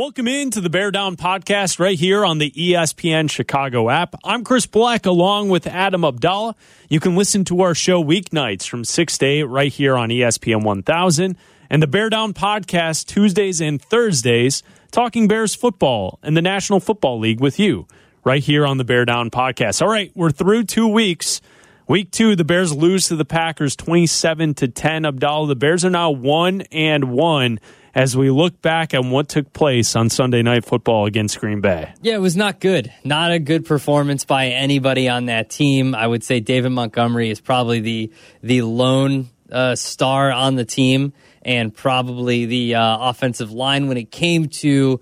Welcome in to the Bear Down podcast right here on the ESPN Chicago app. I'm Chris Black along with Adam Abdallah. You can listen to our show weeknights from 6 to 8 right here on ESPN 1000 and the Bear Down podcast Tuesdays and Thursdays talking Bears football and the National Football League with you right here on the Bear Down podcast. All right, we're through 2 weeks. Week 2 the Bears lose to the Packers 27 to 10. Abdallah, the Bears are now 1 and 1 as we look back on what took place on Sunday Night Football against Green Bay. Yeah, it was not good. Not a good performance by anybody on that team. I would say David Montgomery is probably the the lone uh, star on the team and probably the uh, offensive line when it came to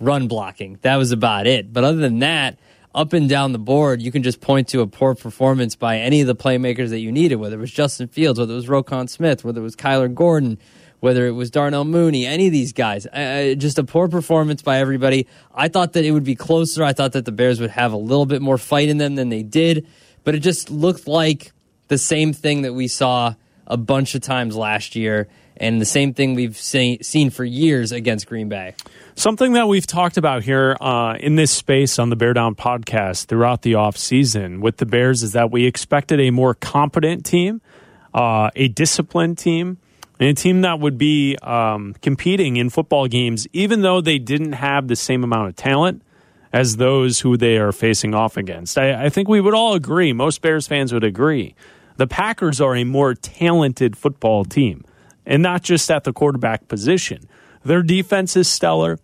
run blocking. That was about it. But other than that, up and down the board, you can just point to a poor performance by any of the playmakers that you needed, whether it was Justin Fields, whether it was Roquan Smith, whether it was Kyler Gordon, whether it was Darnell Mooney, any of these guys. Uh, just a poor performance by everybody. I thought that it would be closer. I thought that the Bears would have a little bit more fight in them than they did, but it just looked like the same thing that we saw a bunch of times last year and the same thing we've seen, seen for years against Green Bay. Something that we've talked about here uh, in this space on the Bear Down podcast throughout the offseason with the Bears is that we expected a more competent team, uh, a disciplined team, and a team that would be um, competing in football games, even though they didn't have the same amount of talent as those who they are facing off against. I, I think we would all agree, most Bears fans would agree, the Packers are a more talented football team, and not just at the quarterback position. Their defense is stellar.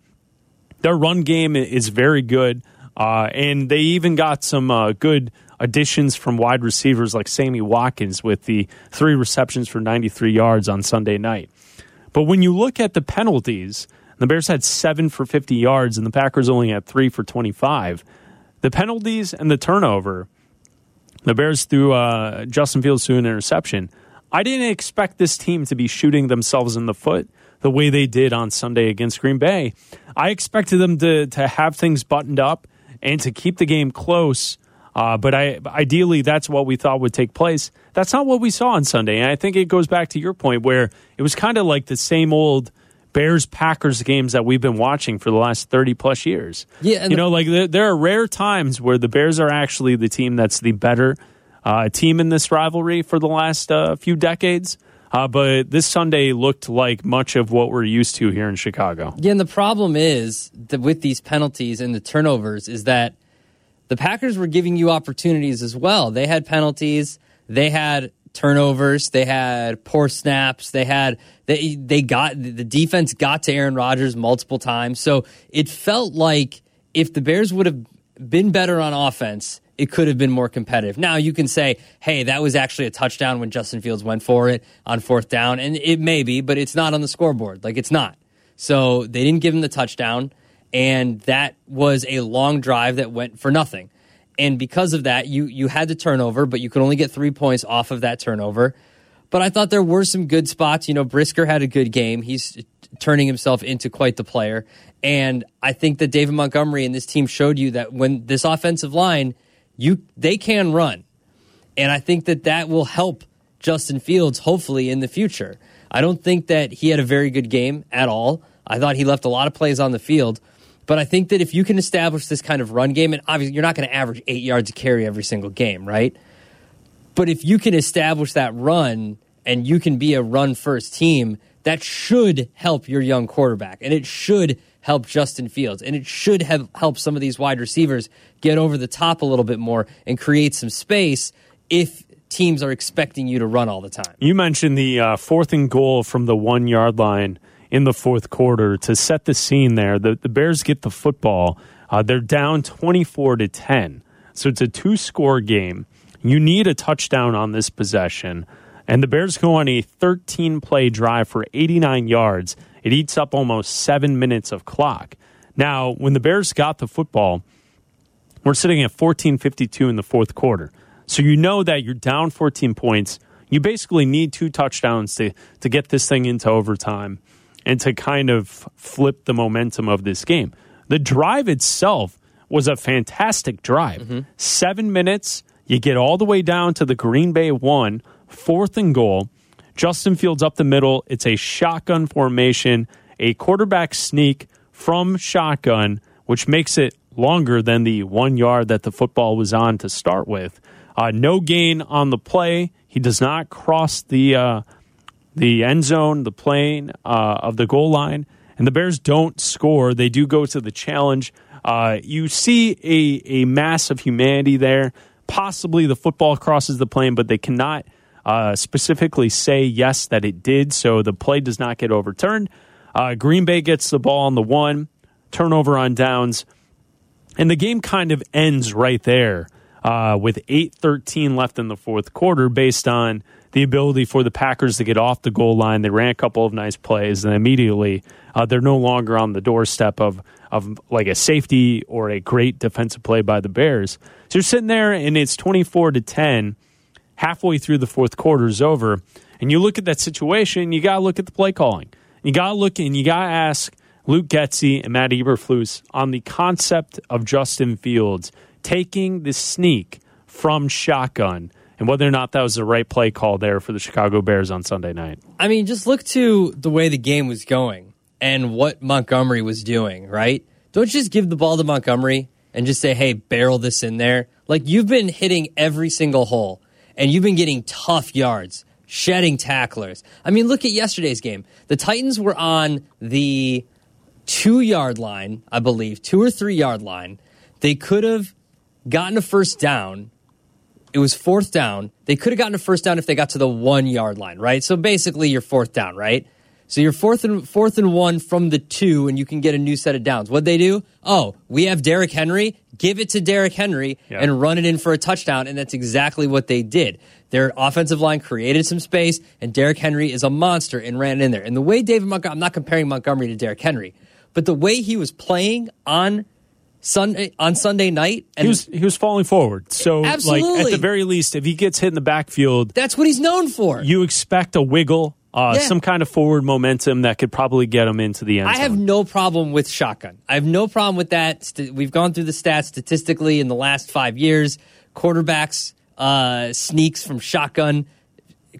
Their run game is very good. Uh, and they even got some uh, good additions from wide receivers like Sammy Watkins with the three receptions for 93 yards on Sunday night. But when you look at the penalties, the Bears had seven for 50 yards, and the Packers only had three for 25. The penalties and the turnover, the Bears threw uh, Justin Fields to an interception. I didn't expect this team to be shooting themselves in the foot the way they did on Sunday against Green Bay. I expected them to to have things buttoned up and to keep the game close. Uh, but I, ideally, that's what we thought would take place. That's not what we saw on Sunday. And I think it goes back to your point where it was kind of like the same old Bears Packers games that we've been watching for the last 30 plus years. Yeah. You know, like there, there are rare times where the Bears are actually the team that's the better uh, team in this rivalry for the last uh, few decades. Uh, but this Sunday looked like much of what we're used to here in Chicago. Yeah, and the problem is that with these penalties and the turnovers is that the Packers were giving you opportunities as well. They had penalties, they had turnovers, they had poor snaps, they had they they got the defense got to Aaron Rodgers multiple times. So it felt like if the Bears would have been better on offense, it could have been more competitive. Now you can say, "Hey, that was actually a touchdown when Justin Fields went for it on fourth down," and it may be, but it's not on the scoreboard. Like it's not. So they didn't give him the touchdown, and that was a long drive that went for nothing. And because of that, you you had the turnover, but you could only get three points off of that turnover. But I thought there were some good spots. You know, Brisker had a good game. He's turning himself into quite the player. And I think that David Montgomery and this team showed you that when this offensive line, you they can run. And I think that that will help Justin Fields hopefully in the future. I don't think that he had a very good game at all. I thought he left a lot of plays on the field. But I think that if you can establish this kind of run game, and obviously you're not going to average eight yards a carry every single game, right? But if you can establish that run and you can be a run first team, that should help your young quarterback and it should help Justin Fields and it should have helped some of these wide receivers get over the top a little bit more and create some space if teams are expecting you to run all the time. You mentioned the uh, fourth and goal from the one yard line in the fourth quarter to set the scene there. The, the Bears get the football. Uh, they're down 24 to 10. So it's a two score game. You need a touchdown on this possession. And the Bears go on a 13 play drive for 89 yards. It eats up almost seven minutes of clock. Now, when the Bears got the football, we're sitting at 14:52 in the fourth quarter. So you know that you're down 14 points. You basically need two touchdowns to to get this thing into overtime and to kind of flip the momentum of this game. The drive itself was a fantastic drive. 7 minutes, you get all the way down to the Green Bay 1, fourth and goal. Justin Fields up the middle. It's a shotgun formation, a quarterback sneak from shotgun, which makes it longer than the one yard that the football was on to start with. Uh, no gain on the play. He does not cross the uh, the end zone, the plane uh, of the goal line, and the Bears don't score. They do go to the challenge. Uh, you see a, a mass of humanity there. Possibly the football crosses the plane, but they cannot uh, specifically say yes that it did, so the play does not get overturned. Uh, Green Bay gets the ball on the one, turnover on downs, and the game kind of ends right there uh, with 8.13 left in the fourth quarter based on the ability for the Packers to get off the goal line. They ran a couple of nice plays, and immediately uh, they're no longer on the doorstep of of like a safety or a great defensive play by the Bears. So you're sitting there, and it's 24 to 10. Halfway through the fourth quarter is over, and you look at that situation. You got to look at the play calling. You got to look and you got to ask Luke Getsy and Matt Eberflus on the concept of Justin Fields taking the sneak from shotgun and whether or not that was the right play call there for the Chicago Bears on Sunday night. I mean, just look to the way the game was going and what Montgomery was doing, right? Don't just give the ball to Montgomery and just say, hey, barrel this in there. Like, you've been hitting every single hole and you've been getting tough yards, shedding tacklers. I mean, look at yesterday's game. The Titans were on the two yard line, I believe, two or three yard line. They could have gotten a first down it was fourth down. They could have gotten a first down if they got to the one yard line, right? So basically, you're fourth down, right? So you're fourth and fourth and one from the two, and you can get a new set of downs. What'd they do? Oh, we have Derrick Henry. Give it to Derrick Henry yeah. and run it in for a touchdown, and that's exactly what they did. Their offensive line created some space, and Derrick Henry is a monster and ran in there. And the way David Montgomery, I'm not comparing Montgomery to Derrick Henry, but the way he was playing on Sunday on Sunday night. And he was he was falling forward. So absolutely. like at the very least, if he gets hit in the backfield, that's what he's known for. You expect a wiggle, uh, yeah. some kind of forward momentum that could probably get him into the end. Zone. I have no problem with shotgun. I have no problem with that. We've gone through the stats statistically in the last five years. Quarterbacks uh, sneaks from shotgun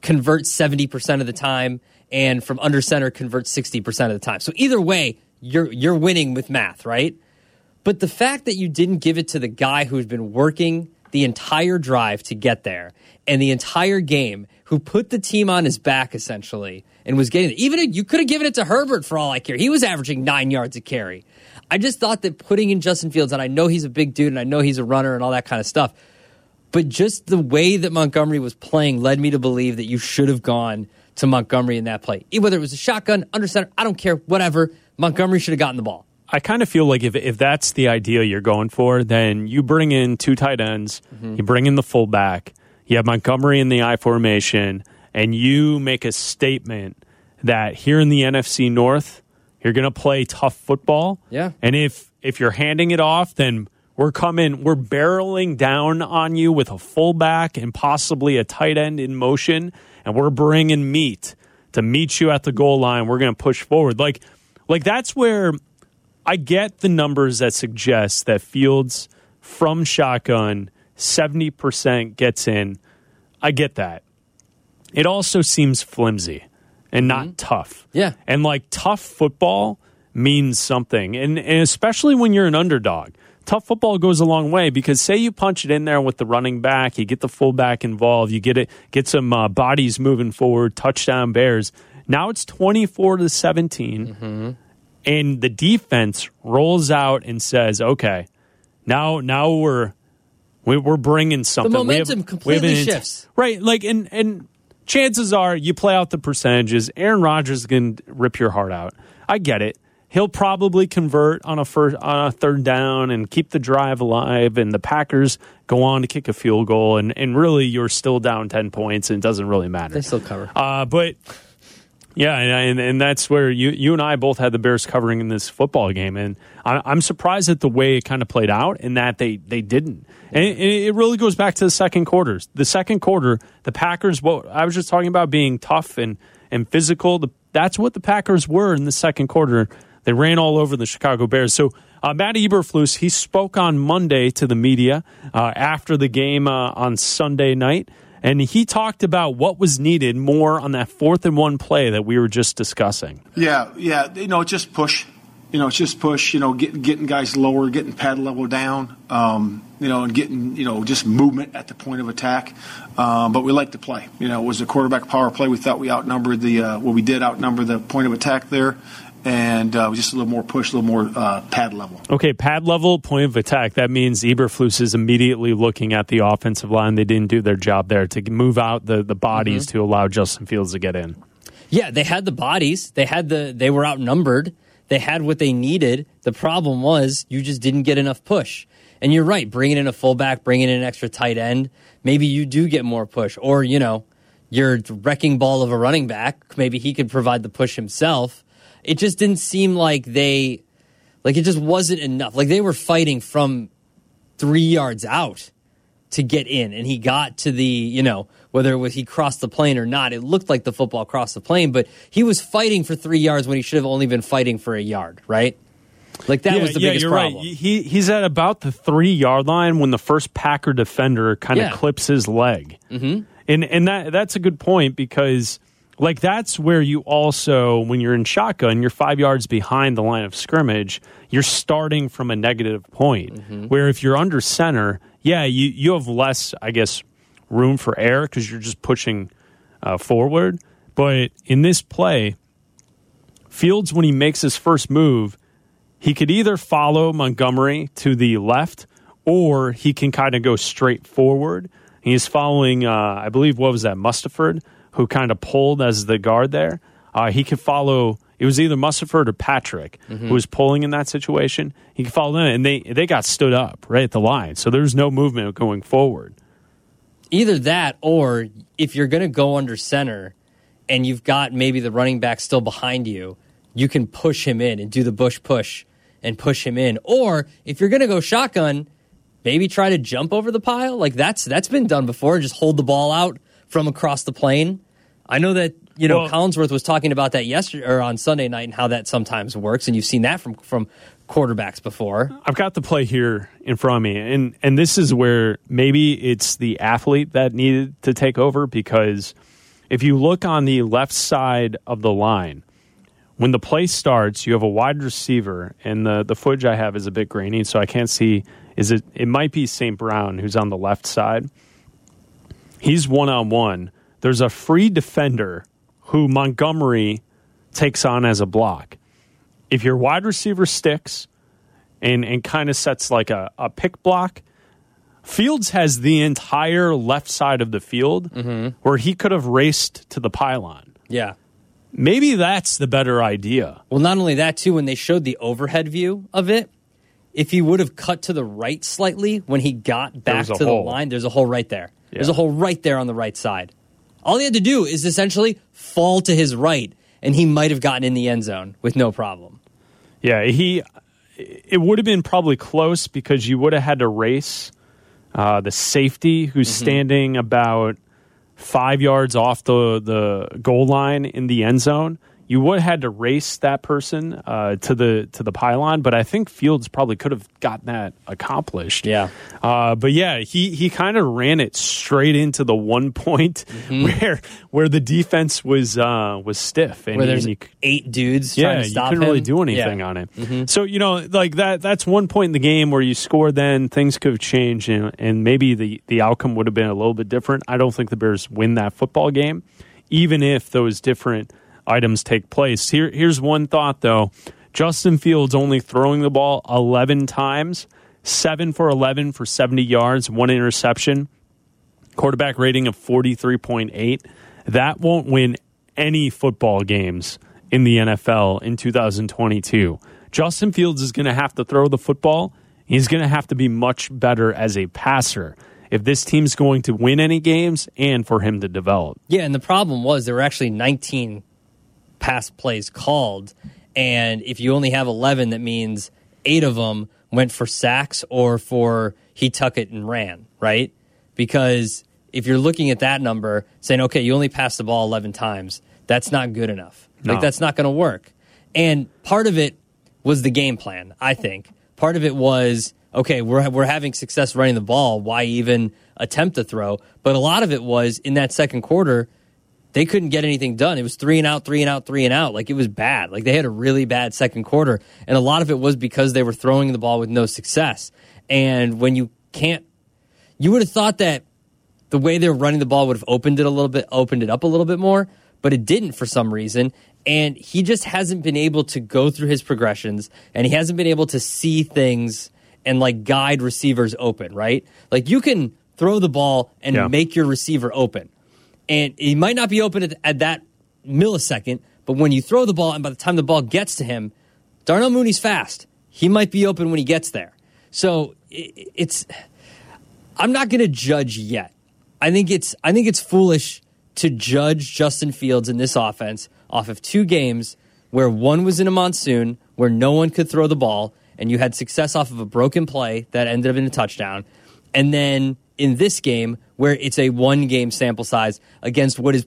convert seventy percent of the time, and from under center convert sixty percent of the time. So either way, you're you're winning with math, right? But the fact that you didn't give it to the guy who's been working the entire drive to get there and the entire game, who put the team on his back essentially and was getting it. Even you could have given it to Herbert for all I care. He was averaging nine yards a carry. I just thought that putting in Justin Fields, and I know he's a big dude and I know he's a runner and all that kind of stuff, but just the way that Montgomery was playing led me to believe that you should have gone to Montgomery in that play. Whether it was a shotgun, under center, I don't care, whatever. Montgomery should have gotten the ball. I kind of feel like if if that's the idea you're going for, then you bring in two tight ends, mm-hmm. you bring in the fullback, you have Montgomery in the I formation, and you make a statement that here in the NFC North, you're going to play tough football. Yeah. And if if you're handing it off, then we're coming, we're barreling down on you with a fullback and possibly a tight end in motion, and we're bringing meat to meet you at the goal line. We're going to push forward. Like like that's where I get the numbers that suggest that Fields from shotgun 70% gets in. I get that. It also seems flimsy and not mm-hmm. tough. Yeah. And like tough football means something. And, and especially when you're an underdog. Tough football goes a long way because say you punch it in there with the running back, you get the fullback involved, you get it, get some uh, bodies moving forward, touchdown Bears. Now it's twenty four to 17 mm-hmm and the defense rolls out and says, "Okay, now now we're we're bringing something. The momentum we have, completely we shifts, right? Like, and and chances are you play out the percentages. Aaron Rodgers can rip your heart out. I get it. He'll probably convert on a first on a third down and keep the drive alive. And the Packers go on to kick a field goal, and and really you're still down ten points, and it doesn't really matter. They still cover, uh, but yeah, and, and that's where you you and I both had the Bears covering in this football game, and I, am surprised at the way it kind of played out, and that they they didn't. And it, it, really goes back to the second quarters. The second quarter, the Packers. What I was just talking about being tough and and physical. The, that's what the Packers were in the second quarter. They ran all over the Chicago Bears. So uh, Matt Eberflus he spoke on Monday to the media uh, after the game uh, on Sunday night. And he talked about what was needed more on that fourth and one play that we were just discussing. Yeah, yeah. You know, just push. you know, just push. You know, getting getting guys lower, getting pad level down. Um, you know, and getting you know just movement at the point of attack. Um, but we like to play. You know, it was a quarterback power play. We thought we outnumbered the uh, well, we did outnumber the point of attack there, and uh, just a little more push, a little more uh, pad level. Okay, pad level, point of attack. That means Eberflus is immediately looking at the offensive line. They didn't do their job there to move out the the bodies mm-hmm. to allow Justin Fields to get in. Yeah, they had the bodies. They had the. They were outnumbered. They had what they needed. The problem was you just didn't get enough push. And you're right, bringing in a fullback, bringing in an extra tight end, maybe you do get more push. Or, you know, your wrecking ball of a running back, maybe he could provide the push himself. It just didn't seem like they, like it just wasn't enough. Like they were fighting from three yards out to get in. And he got to the, you know, whether it was he crossed the plane or not, it looked like the football crossed the plane, but he was fighting for three yards when he should have only been fighting for a yard, right? Like that yeah, was the yeah, biggest you're problem. Right. He he's at about the three yard line when the first Packer defender kind of Yeah. clips his leg, mm-hmm. and and that that's a good point because like that's where you also when you're in shotgun, you're five yards behind the line of scrimmage. You're starting from a negative point. Mm-hmm. Where if you're under center, yeah, you you have less, I guess, room for error because you're just pushing uh, forward. But in this play, Fields when he makes his first move he could either follow Montgomery to the left or he can kind of go straight forward. He's following, uh, I believe, what was that, Mustipher, who kind of pulled as the guard there. Uh, he could follow, it was either Mustipher or Patrick who was pulling in that situation. He could follow them, and they, they got stood up right at the line. So there was no movement going forward. Either that or if you're going to go under center and you've got maybe the running back still behind you, you can push him in and do the bush push and push him in. Or if you're going to go shotgun, maybe try to jump over the pile. Like that's that's been done before. Just hold the ball out from across the plane. I know that you know Well- Collinsworth was talking about that yesterday or on Sunday night and how that sometimes works, and you've seen that from from quarterbacks before. I've got the play here in front of me, and and this is where maybe it's the athlete that needed to take over because if you look on the left side of the line, when the play starts, you have a wide receiver, and the the footage I have is a bit grainy, so I can't see. Is it? It might be St. Brown who's on the left side. He's one on one. There's a free defender who Montgomery takes on as a block. If your wide receiver sticks and, and kind of sets like a, a pick block, Fields has the entire left side of the field mm-hmm. where he could have raced to the pylon. Yeah. Maybe that's the better idea. Well, not only that, too, when they showed the overhead view of it, if he would have cut to the right slightly when he got back to the line, there's a hole right there. There's a hole right there on the right side. All he had to do is essentially fall to his right, and he might have gotten in the end zone with no problem. Yeah, he. It would have been probably close because you would have had to race uh, the safety who's standing about five yards off the the goal line in the end zone. You would have had to race that person uh, to the to the pylon, but I think Fields probably could have gotten that accomplished. Yeah. Uh, but yeah, he he kind of ran it straight into the one point where where the defense was uh, was stiff and, Where there's and you, eight dudes yeah, trying to you couldn't him. really do anything Yeah. Mm-hmm. on it. So you know, like that. That's one point in the game where you score. Then things could have changed, and, and maybe the the outcome would have been a little bit different. I don't think the Bears win that football game, even if those different items take place. Here, here's one thought though: Justin Fields only throwing the ball eleven times, seven for eleven for seventy yards, one interception quarterback rating of 43.8. That won't win any football games in the NFL in 2022. Justin Fields is going to have to throw the football. He's going to have to be much better as a passer if this team's going to win any games and for him to develop. Yeah, and the problem was there were actually 19 pass plays called, and if you only have 11, that means eight of them went for sacks or for he tuck it and ran, right? Because if you're looking at that number, saying, okay, you only passed the ball 11 times, that's not good enough. No. Like, that's not going to work. And part of it was the game plan, I think. Part of it was, okay, we're, we're having success running the ball. Why even attempt to throw? But a lot of it was in that second quarter, they couldn't get anything done. It was three and out, three and out, three and out. Like it was bad. Like they had a really bad second quarter. And a lot of it was because they were throwing the ball with no success. And when you can't, you would have thought that the way they were running the ball would have opened it a little bit, opened it up a little bit more, but it didn't for some reason. And he just hasn't been able to go through his progressions and he hasn't been able to see things and like guide receivers open, right? Like you can throw the ball and Yeah. make your receiver open. And he might not be open at, at that millisecond, but when you throw the ball and by the time the ball gets to him, Darnell Mooney's fast. He might be open when he gets there. So i- it's I'm not going to judge yet. I think it's I think it's foolish to judge Justin Fields in this offense off of two games where one was in a monsoon where no one could throw the ball and you had success off of a broken play that ended up in a touchdown and then in this game where it's a one game sample size against what is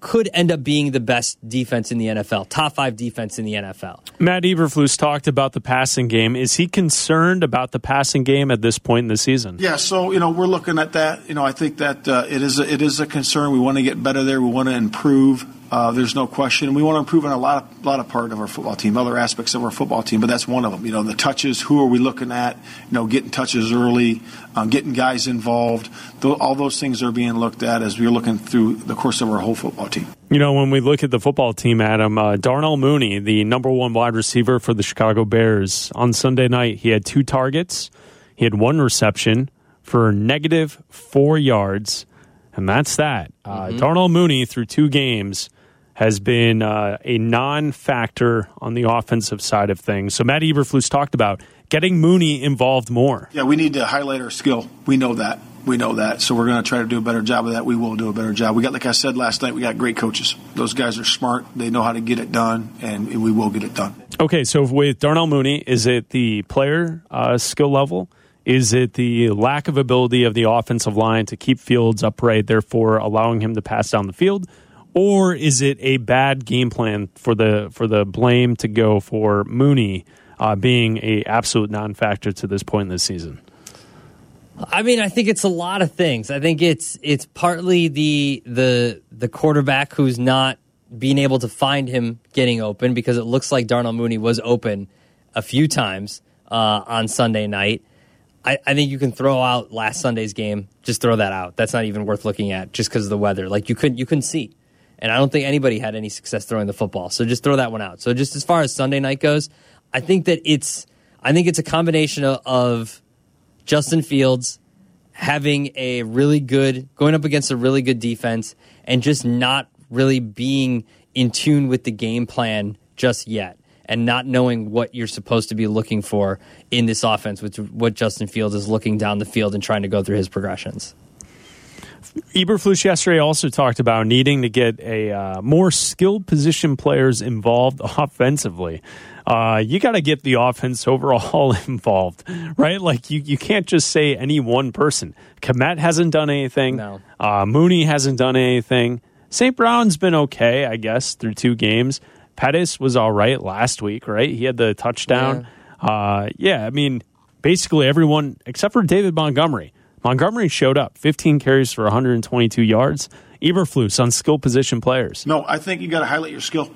could end up being the best defense in the NFL, top 5 defense in the NFL. Matt Eberflus talked about the passing game. Is he concerned about the passing game at this point in the season? Yeah, so you know we're looking at that. You know, I think that uh, it is a, it is a concern. We want to get better there. We want to improve. Uh, there's no question. We want to improve on a lot of lot of part of our football team, other aspects of our football team, but that's one of them. You know, the touches. Who are we looking at? You know, getting touches early, um, getting guys involved. Tho- all those things are being looked at as we're looking through the course of our whole football team. You know, when we look at the football team, Adam, uh, Darnell Mooney, the number one wide receiver for the Chicago Bears, on Sunday night, he had two targets. He had one reception for negative four yards, and that's that. Uh, Darnell Mooney, through two games, has been uh, a non factor on the offensive side of things. So, Matt Eberflus talked about getting Mooney involved more. Yeah, we need to highlight our skill. We know that. We know that. So we're going to try to do a better job of that. We will do a better job. We got, like I said last night, we got great coaches. Those guys are smart. They know how to get it done, and, and we will get it done. Okay, so with Darnell Mooney, is it the player uh, skill level? Is it the lack of ability of the offensive line to keep Fields upright, therefore allowing him to pass down the field? Or is it a bad game plan for the for the blame to go for Mooney uh, being a absolute non-factor to this point in the season? I mean, I think it's a lot of things. I think it's it's partly the the the quarterback who's not being able to find him getting open because it looks like Darnell Mooney was open a few times uh, on Sunday night. I, I think you can throw out last Sunday's game. Just throw that out. That's not even worth looking at just because of the weather. Like you couldn't you couldn't see, and I don't think anybody had any success throwing the football. So just throw that one out. So just as far as Sunday night goes, I think that it's I think it's a combination of, of Justin Fields having a really good going up against a really good defense and just not really being in tune with the game plan just yet and not knowing what you're supposed to be looking for in this offense which what Justin Fields is looking down the field and trying to go through his progressions. Eberflus yesterday also talked about needing to get a uh, more skilled position players involved offensively. Uh, you got to get the offense overall involved, right? Like you, you can't just say any one person. Kmet hasn't done anything. No. Uh, Mooney hasn't done anything. St. Brown's been okay, I guess, through two games. Pettis was all right last week, right? He had the touchdown. Yeah, uh, yeah I mean, basically everyone except for David Montgomery. Montgomery showed up, 15 carries for 122 yards. Eberflus on skill position players. No, I think you got to highlight your skill.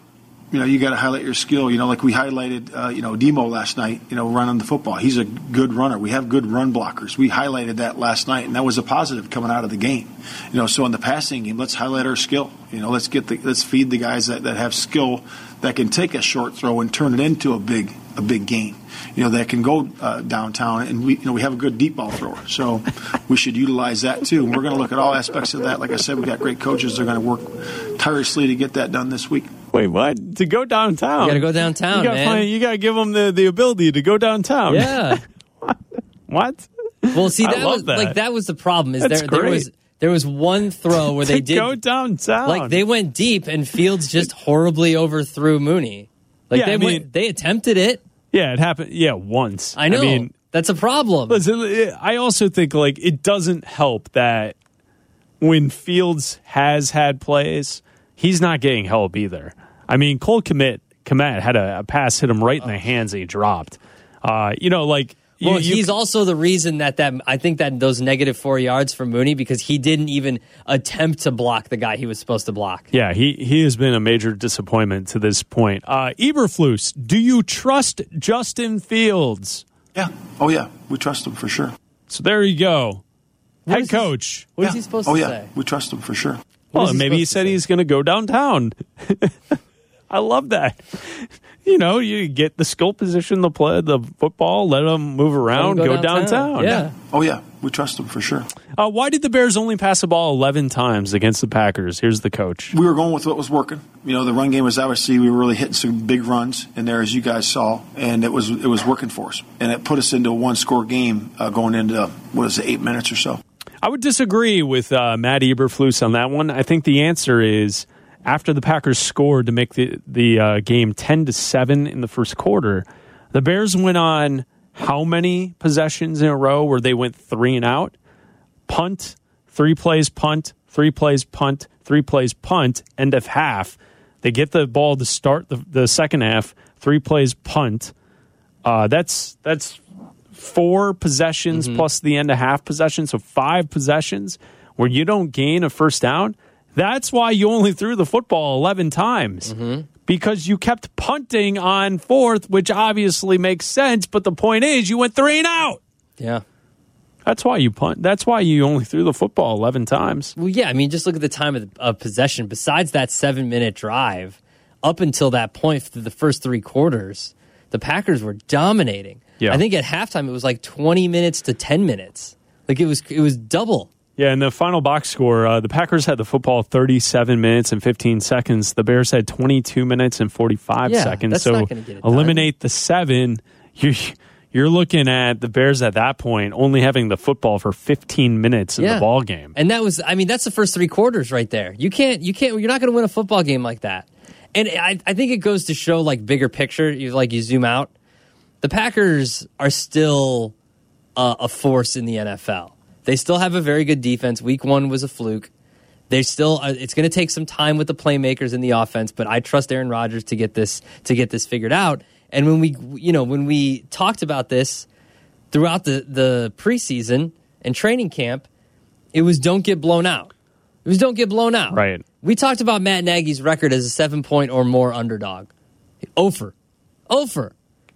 You know, you got to highlight your skill. You know, like we highlighted, uh, you know, Demo last night. You know, running the football. He's a good runner. We have good run blockers. We highlighted that last night, and that was a positive coming out of the game. You know, so in the passing game, let's highlight our skill. You know, let's get the let's feed the guys that, that have skill that can take a short throw and turn it into a big a big gain. You know, that can go uh, downtown, and we you know we have a good deep ball thrower, so we should utilize that too. And we're going to look at all aspects of that. Like I said, we've got great coaches. They're going to work tirelessly to get that done this week. Wait, what? To go downtown? You got to go downtown, you gotta man. Find, you got to give them the, the ability to go downtown. Yeah. what? Well, see, I that love was that. like that was the problem. Is That's there there was there was one throw where they did go downtown. like they went deep and Fields just horribly overthrew Mooney. Like Yeah, they I went, mean- they attempted it. yeah, it happened. Yeah, once. I know. mean, that's a problem. Listen, I also think like it doesn't help that when Fields has had plays, he's not getting help either. I mean, Cole Kmet Kmet had a, a pass hit him right in the hands and he dropped. Uh, you know, like Well, you- he's also the reason that that I think that those negative four yards for Mooney because he didn't even attempt to block the guy he was supposed to block. Yeah, he, he has been a major disappointment to this point. Uh, Eberflus, do you trust Justin Fields? Yeah. Oh yeah. We trust him for sure. So there you go. Head is he- coach. What yeah. is he supposed oh to yeah. say? We trust him for sure. What Well, he maybe he said say? he's going to go downtown. I love that. You know, you get the skill position, the play, the football, let them move around, Let him go, downtown. Yeah. Oh yeah. We trust them for sure. Uh, why did the Bears only pass the ball 11 times against the Packers? Here's the coach. we were going with what was working. You know, the run game was obviously we were really hitting some big runs in there, as you guys saw, and it was it was working for us, and it put us into a one score game uh, going into what is it, eight minutes or so. I would disagree with uh, Matt Eberflus on that one. I think the answer is after the Packers scored to make the the uh, game ten to seven in the first quarter, the Bears went on how many possessions in a row where they went three and out? Punt, three plays punt, three plays punt, three plays punt. End of half, they get the ball to start the, the second half. Three plays punt. Uh, that's that's four possessions plus the end of half possession, so five possessions where you don't gain a first down. That's why you only threw the football 11 times mm-hmm. because you kept punting on fourth, which obviously makes sense. But the point is, you went three and out. Yeah. That's why you punt. That's why you only threw the football 11 times. Well, yeah. I mean, just look at the time of, of possession. Besides that seven minute drive, up until that point, through the first three quarters, the Packers were dominating. Yeah. I think at halftime it was like twenty minutes to ten minutes. Like it was, it was double. Yeah, and the final box score, uh, the Packers had the football 37 minutes and 15 seconds. The Bears had 22 minutes and 45 Yeah, seconds. so it done. eliminate the seven. You're, you're looking at the Bears at that point only having the football for 15 minutes in Yeah. the ball game. And that was, I mean, that's the first three quarters right there. You can't, you can't, you're not going to win a football game like that. And I, I think it goes to show like bigger picture. You like you zoom out, the Packers are still uh, a force in the NFL. They still have a very good defense. Week one was a fluke. They still, uh, it's going to take some time with the playmakers in the offense, but I trust Aaron Rodgers to get this to get this figured out. And when we, you know, when we talked about this throughout the the preseason and training camp, it was don't get blown out. It was don't get blown out. Right. We talked about Matt Nagy's record as a seven point or more underdog. Ofer. Ofer.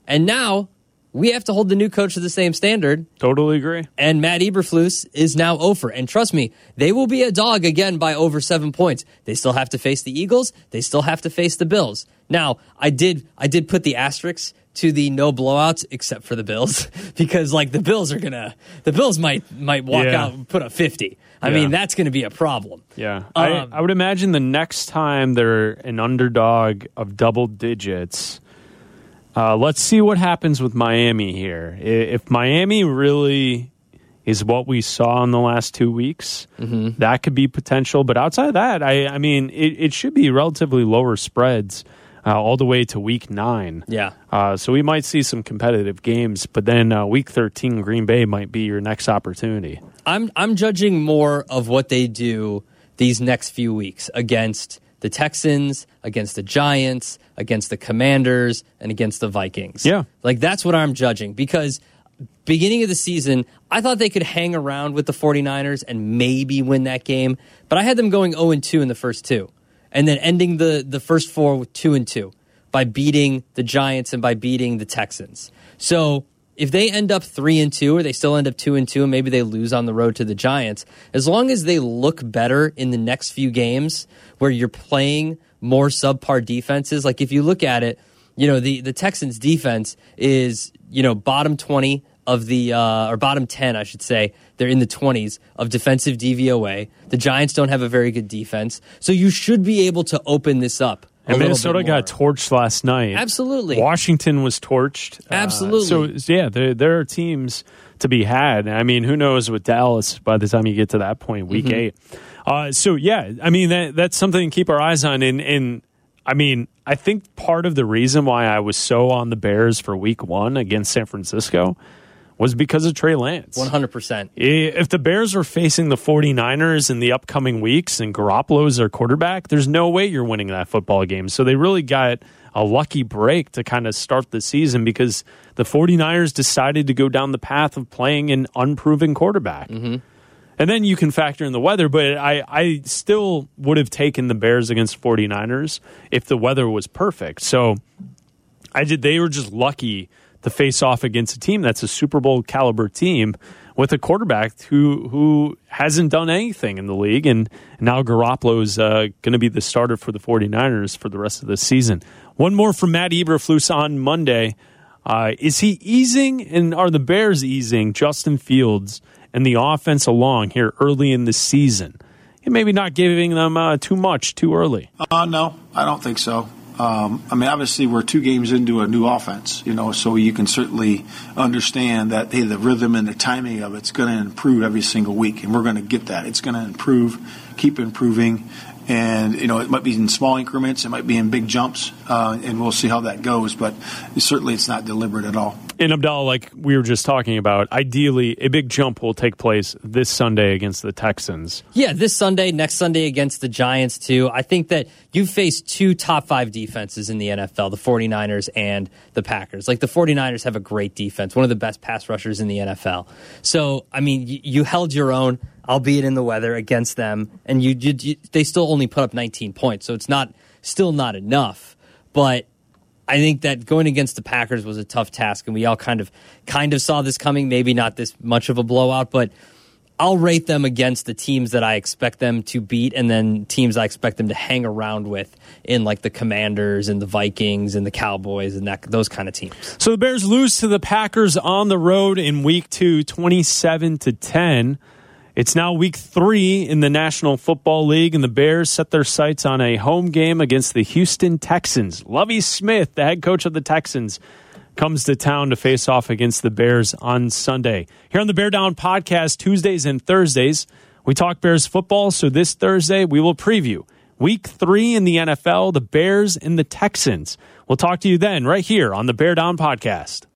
And now we have to hold the new coach to the same standard. Totally agree. And Matt Eberflus is now over. And trust me, they will be a dog again by over seven points. They still have to face the Eagles. They still have to face the Bills. Now, I did I did put the asterisks to the no blowouts except for the Bills because like the Bills are gonna the Bills might might walk Yeah. out and put up fifty. I Yeah. mean that's gonna be a problem. Yeah. Um, I, I would imagine the next time they're an underdog of double digits, uh, let's see what happens with Miami here. If Miami really is what we saw in the last two weeks, Mm-hmm. that could be potential. But outside of that, I, I mean, it, it should be relatively lower spreads uh, all the way to week nine. Yeah. Uh, so we might see some competitive games, but then uh, week 13, Green Bay might be your next opportunity. I'm I'm judging more of what they do these next few weeks against the Texans, against the Giants, against the Commanders, and against the Vikings. Yeah. Like that's what I'm judging because beginning of the season, I thought they could hang around with the 49ers and maybe win that game, but I had them going 0 and 2 in the first two and then ending the the first four with 2 and 2 by beating the Giants and by beating the Texans. So, if they end up 3 and 2 or they still end up 2 and 2 and maybe they lose on the road to the Giants, as long as they look better in the next few games where you're playing more subpar defenses, like if you look at it, you know, the the Texans defense is, you know, bottom 20 of the uh, or bottom 10 I should say. They're in the 20s of defensive DVOA the Giants don't have a very good defense. So you should be able to open this up And Minnesota got torched last night. Absolutely. Washington was torched. Uh, Absolutely. so yeah, there there are teams to be had. I mean, who knows with Dallas by the time you get to that point, week Mm-hmm. eight. Uh, so yeah, I mean that that's something to keep our eyes on. And and I mean, I think part of the reason why I was so on the Bears for week one against San Francisco was because of Trey Lance. 100% If the Bears are facing the 49ers in the upcoming weeks and Garoppolo's their quarterback, there's no way you're winning that football game. So they really got a lucky break to kind of start the season because the 49ers decided to go down the path of playing an unproven quarterback. Mm-hmm. And then you can factor in the weather, but I, I still would have taken the Bears against 49ers if the weather was perfect. So I did they were just lucky to face off against a team that's a Super Bowl caliber team with a quarterback who who hasn't done anything in the league and now Garoppolo is uh, going to be the starter for the 49ers for the rest of the season. One more from Matt Eberflus on Monday. Uh, is he easing and are the Bears easing Justin Fields and the offense along here early in the season? And maybe not giving them uh, too much too early. Uh, no, I don't think so. Um, I mean, obviously, we're two games into a new offense, you know, so you can certainly understand that hey, the rhythm and the timing of it's going to improve every single week, and we're going to get that. It's going to improve, keep improving, and you know it might be in small increments, it might be in big jumps, uh, and we'll see how that goes. But certainly, it's not deliberate at all. In Abdal, like we were just talking about, ideally a big jump will take place this Sunday against the Texans. Yeah, this Sunday, next Sunday against the Giants, too. I think that you faced two top five defenses in the NFL, the 49ers and the Packers. Like the 49ers have a great defense, one of the best pass rushers in the NFL. So, I mean, you, you held your own, albeit in the weather, against them, and you, you, you they still only put up 19 points. So it's not still not enough. But I think that going against the Packers was a tough task, and we all kind of kind of saw this coming. Maybe not this much of a blowout, but I'll rate them against the teams that I expect them to beat, and then teams I expect them to hang around with in like the Commanders and the Vikings and the Cowboys and that those kind of teams. So the Bears lose to the Packers on the road in Week Two, 27 to ten. It's now week three in the National Football League, and the Bears set their sights on a home game against the Houston Texans. Lovie Smith, the head coach of the Texans, comes to town to face off against the Bears on Sunday. Here on the Bear Down podcast, Tuesdays and Thursdays, we talk Bears football. So this Thursday, we will preview week three in the NFL, the Bears and the Texans. We'll talk to you then, right here on the Bear Down podcast.